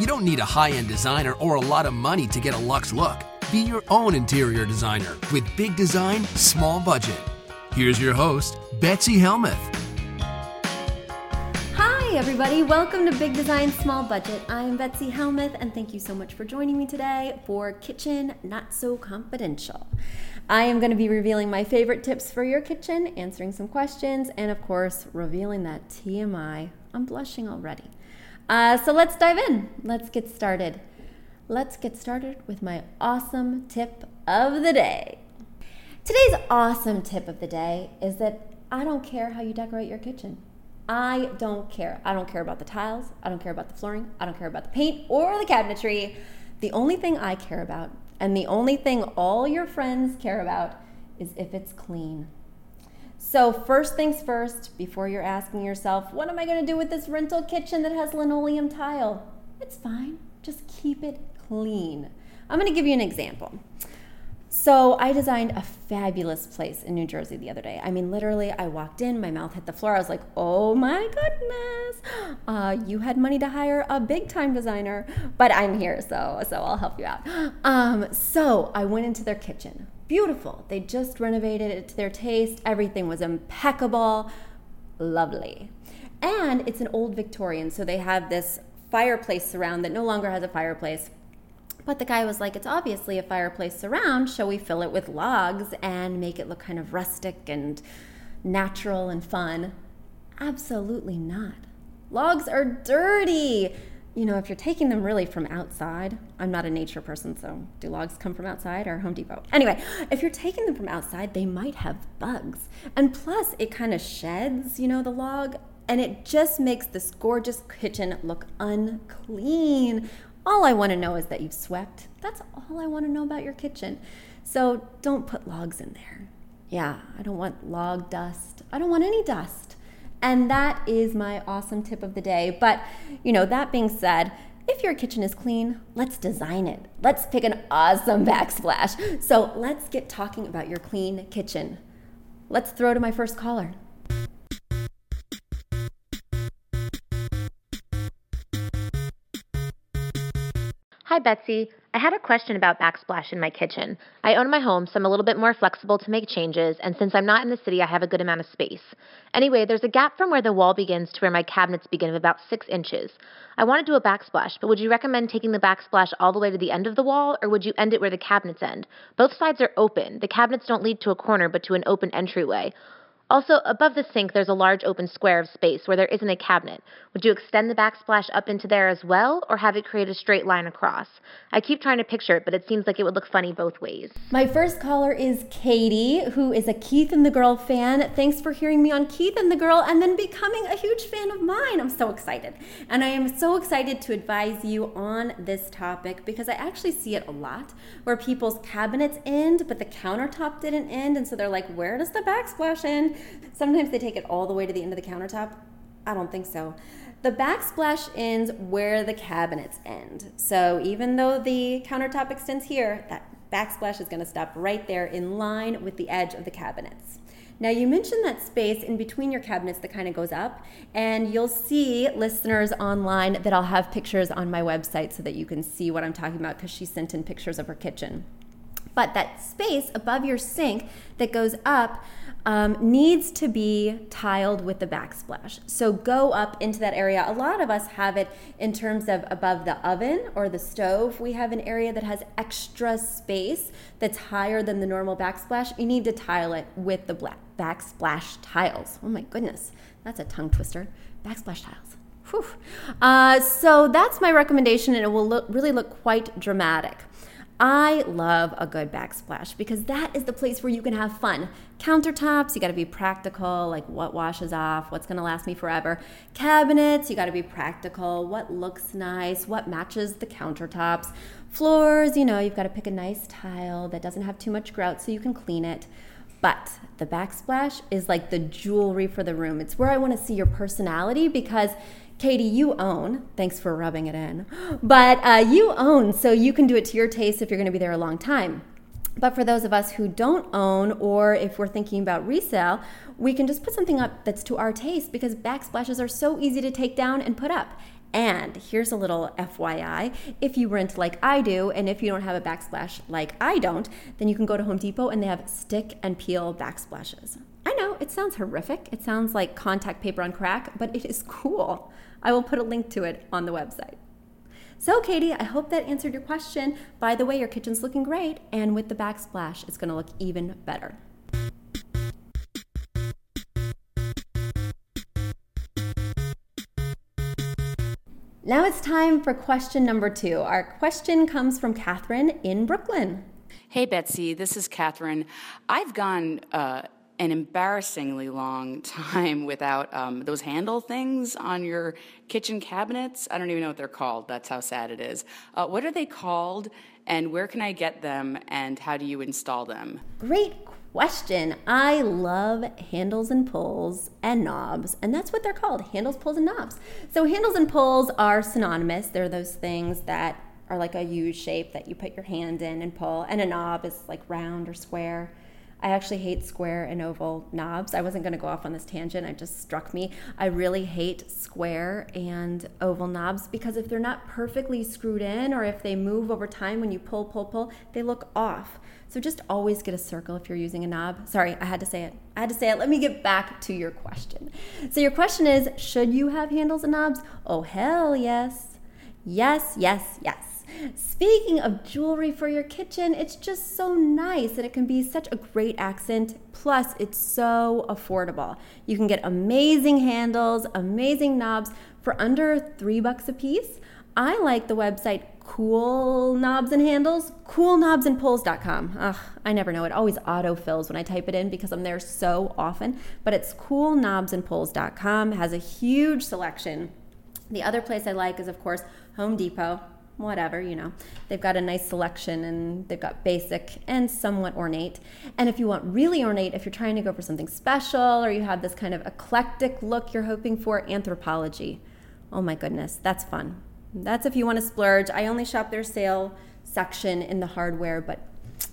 You don't need a high end designer or a lot of money to get a luxe look. Be your own interior designer with big design, small budget. Here's your host, Betsy Helmuth. Hi, everybody. Welcome to Big Design Small Budget. I'm Betsy Helmuth, and thank you so much for joining me today for Kitchen Not So Confidential. I am going to be revealing my favorite tips for your kitchen, answering some questions, and of course, revealing that TMI. I'm blushing already. Uh, so let's dive in. Let's get started. Let's get started with my awesome tip of the day. Today's awesome tip of the day is that I don't care how you decorate your kitchen. I don't care. I don't care about the tiles. I don't care about the flooring. I don't care about the paint or the cabinetry. The only thing I care about, and the only thing all your friends care about, is if it's clean. So, first things first, before you're asking yourself, what am I going to do with this rental kitchen that has linoleum tile? It's fine. Just keep it clean. I'm going to give you an example. So, I designed a fabulous place in New Jersey the other day. I mean, literally, I walked in, my mouth hit the floor. I was like, oh my goodness, uh, you had money to hire a big time designer, but I'm here, so, so I'll help you out. Um, so, I went into their kitchen. Beautiful. They just renovated it to their taste, everything was impeccable, lovely. And it's an old Victorian, so they have this fireplace surround that no longer has a fireplace but the guy was like, It's obviously a fireplace surround. Shall we fill it with logs and make it look kind of rustic and natural and fun? Absolutely not. Logs are dirty. You know, if you're taking them really from outside, I'm not a nature person, so do logs come from outside or Home Depot? Anyway, if you're taking them from outside, they might have bugs. And plus, it kind of sheds, you know, the log, and it just makes this gorgeous kitchen look unclean all I want to know is that you've swept. That's all I want to know about your kitchen. So don't put logs in there. Yeah, I don't want log dust. I don't want any dust. And that is my awesome tip of the day. But, you know, that being said, if your kitchen is clean, let's design it. Let's pick an awesome backsplash. So let's get talking about your clean kitchen. Let's throw to my first caller. Hi, Betsy. I had a question about backsplash in my kitchen. I own my home, so I'm a little bit more flexible to make changes, and since I'm not in the city, I have a good amount of space. Anyway, there's a gap from where the wall begins to where my cabinets begin of about six inches. I want to do a backsplash, but would you recommend taking the backsplash all the way to the end of the wall, or would you end it where the cabinets end? Both sides are open. The cabinets don't lead to a corner, but to an open entryway. Also, above the sink, there's a large open square of space where there isn't a cabinet. Would you extend the backsplash up into there as well, or have it create a straight line across? I keep trying to picture it, but it seems like it would look funny both ways. My first caller is Katie, who is a Keith and the Girl fan. Thanks for hearing me on Keith and the Girl and then becoming a huge fan of mine. I'm so excited. And I am so excited to advise you on this topic because I actually see it a lot where people's cabinets end, but the countertop didn't end. And so they're like, where does the backsplash end? Sometimes they take it all the way to the end of the countertop. I don't think so. The backsplash ends where the cabinets end. So even though the countertop extends here, that backsplash is going to stop right there in line with the edge of the cabinets. Now, you mentioned that space in between your cabinets that kind of goes up, and you'll see listeners online that I'll have pictures on my website so that you can see what I'm talking about because she sent in pictures of her kitchen. But that space above your sink that goes up um, needs to be tiled with the backsplash. So go up into that area. A lot of us have it in terms of above the oven or the stove. We have an area that has extra space that's higher than the normal backsplash. You need to tile it with the black backsplash tiles. Oh my goodness, that's a tongue twister. Backsplash tiles. Uh, so that's my recommendation, and it will look, really look quite dramatic. I love a good backsplash because that is the place where you can have fun. Countertops, you got to be practical, like what washes off, what's to last me forever. Cabinets, you got to be practical, what looks nice, what matches the countertops. Floors, you know, you've got to pick a nice tile that doesn't have too much grout so you can clean it. But the backsplash is like the jewelry for the room. It's where I want to see your personality because Katie, you own. Thanks for rubbing it in. But uh, you own, so you can do it to your taste if you're going to be there a long time. But for those of us who don't own, or if we're thinking about resale, we can just put something up that's to our taste because backsplashes are so easy to take down and put up. And here's a little FYI if you rent like I do, and if you don't have a backsplash like I don't, then you can go to Home Depot and they have stick and peel backsplashes. I know it sounds horrific. It sounds like contact paper on crack, but it is cool. I will put a link to it on the website. So, Katie, I hope that answered your question. By the way, your kitchen's looking great, and with the backsplash, it's gonna look even better. Now it's time for question number two. Our question comes from Catherine in Brooklyn. Hey, Betsy, this is Catherine. I've gone uh, an embarrassingly long time without um, those handle things on your kitchen cabinets. I don't even know what they're called. That's how sad it is. Uh, what are they called, and where can I get them, and how do you install them? Great question. I love handles and pulls and knobs, and that's what they're called handles, pulls, and knobs. So, handles and pulls are synonymous. They're those things that are like a U shape that you put your hand in and pull, and a knob is like round or square. I actually hate square and oval knobs. I wasn't going to go off on this tangent, it just struck me. I really hate square and oval knobs because if they're not perfectly screwed in or if they move over time when you pull, pull, pull, they look off. So just always get a circle if you're using a knob. Sorry, I had to say it. I had to say it. Let me get back to your question. So your question is, should you have handles and knobs? Oh, hell yes. Yes, yes, yes. Speaking of jewelry for your kitchen, it's just so nice and it can be such a great accent. Plus, it's so affordable. You can get amazing handles, amazing knobs for under three bucks a piece. I like the website Cool Knobs and Handles, coolknobsandpulls.com. Ugh, I never know. It always autofills when I type it in because I'm there so often. But it's coolknobsandpulls.com, has a huge selection. The other place I like is, of course, Home Depot whatever, you know. They've got a nice selection and they've got basic and somewhat ornate. And if you want really ornate, if you're trying to go for something special or you have this kind of eclectic look you're hoping for, Anthropologie. Oh my goodness, that's fun. That's if you want to splurge. I only shop their sale section in the hardware, but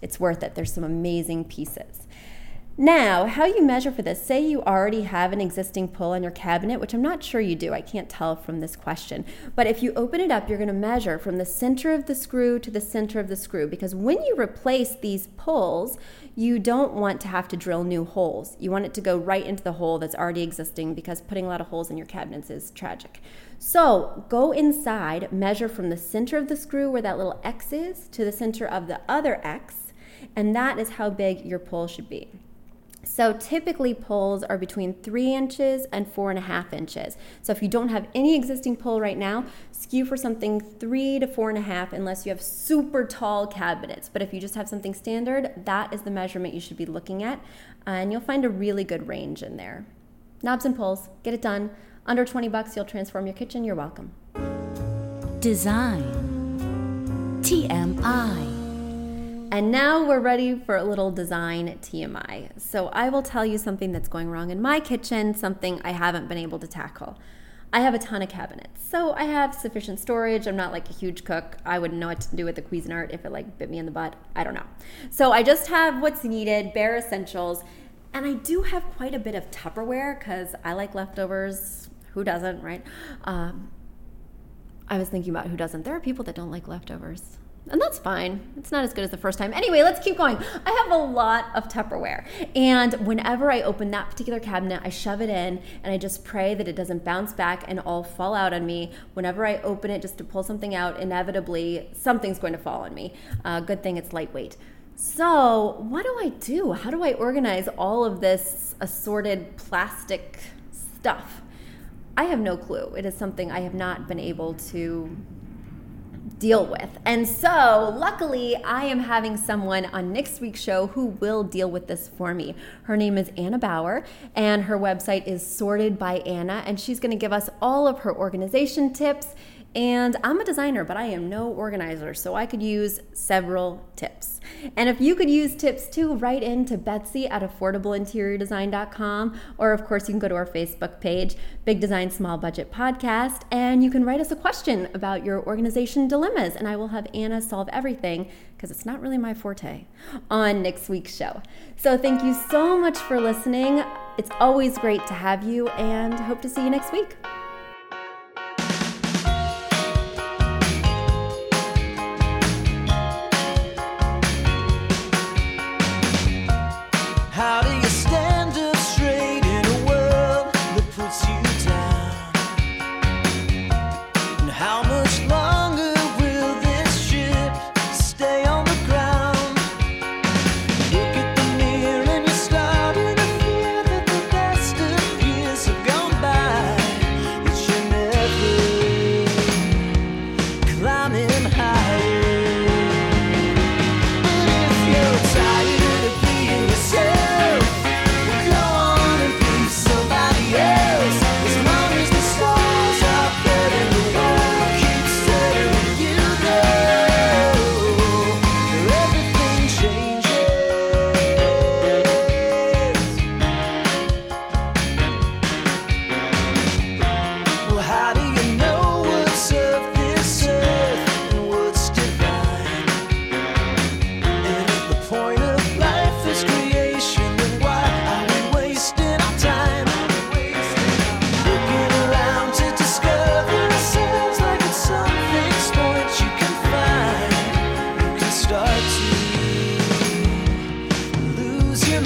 it's worth it. There's some amazing pieces. Now, how you measure for this, say you already have an existing pull on your cabinet, which I'm not sure you do, I can't tell from this question. But if you open it up, you're gonna measure from the center of the screw to the center of the screw because when you replace these pulls, you don't want to have to drill new holes. You want it to go right into the hole that's already existing because putting a lot of holes in your cabinets is tragic. So go inside, measure from the center of the screw where that little X is to the center of the other X, and that is how big your pull should be. So typically pulls are between three inches and four and a half inches. So if you don't have any existing pull right now, skew for something three to four and a half unless you have super tall cabinets. But if you just have something standard, that is the measurement you should be looking at. and you'll find a really good range in there. Knobs and pulls, get it done. Under 20 bucks, you'll transform your kitchen. You're welcome. Design TMI and now we're ready for a little design TMI. So I will tell you something that's going wrong in my kitchen, something I haven't been able to tackle. I have a ton of cabinets, so I have sufficient storage. I'm not like a huge cook. I wouldn't know what to do with the Cuisinart if it like bit me in the butt. I don't know. So I just have what's needed, bare essentials, and I do have quite a bit of Tupperware because I like leftovers. Who doesn't, right? Um, I was thinking about who doesn't. There are people that don't like leftovers. And that's fine. It's not as good as the first time. Anyway, let's keep going. I have a lot of Tupperware. And whenever I open that particular cabinet, I shove it in and I just pray that it doesn't bounce back and all fall out on me. Whenever I open it just to pull something out, inevitably something's going to fall on me. Uh, good thing it's lightweight. So, what do I do? How do I organize all of this assorted plastic stuff? I have no clue. It is something I have not been able to deal with. And so, luckily, I am having someone on next week's show who will deal with this for me. Her name is Anna Bauer, and her website is Sorted by Anna, and she's going to give us all of her organization tips and I'm a designer, but I am no organizer, so I could use several tips. And if you could use tips too, write in to Betsy at affordableinteriordesign.com, or of course, you can go to our Facebook page, Big Design Small Budget Podcast, and you can write us a question about your organization dilemmas, and I will have Anna solve everything because it's not really my forte on next week's show. So thank you so much for listening. It's always great to have you, and hope to see you next week.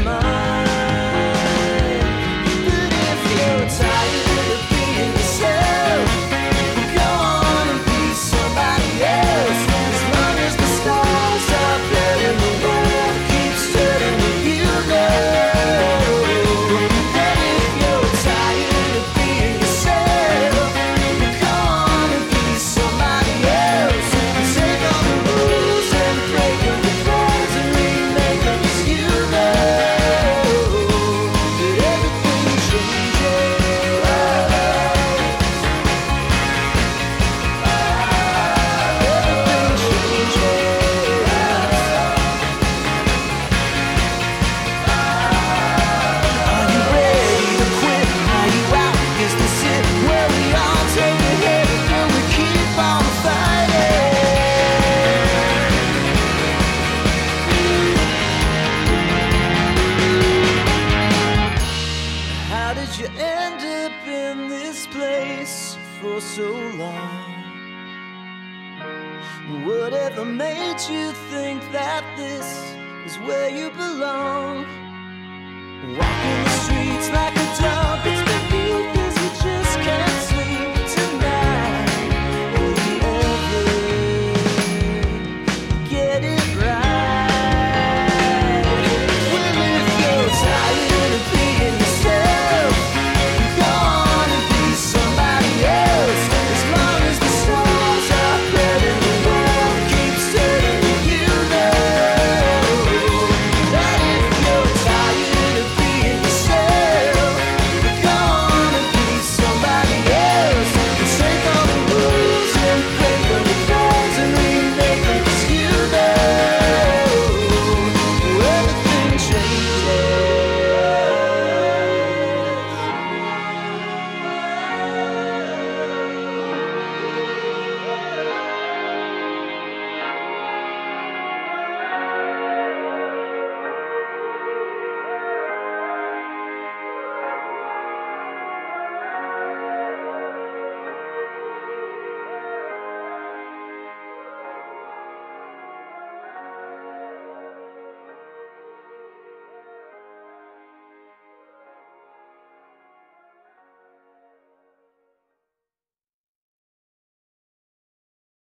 mind.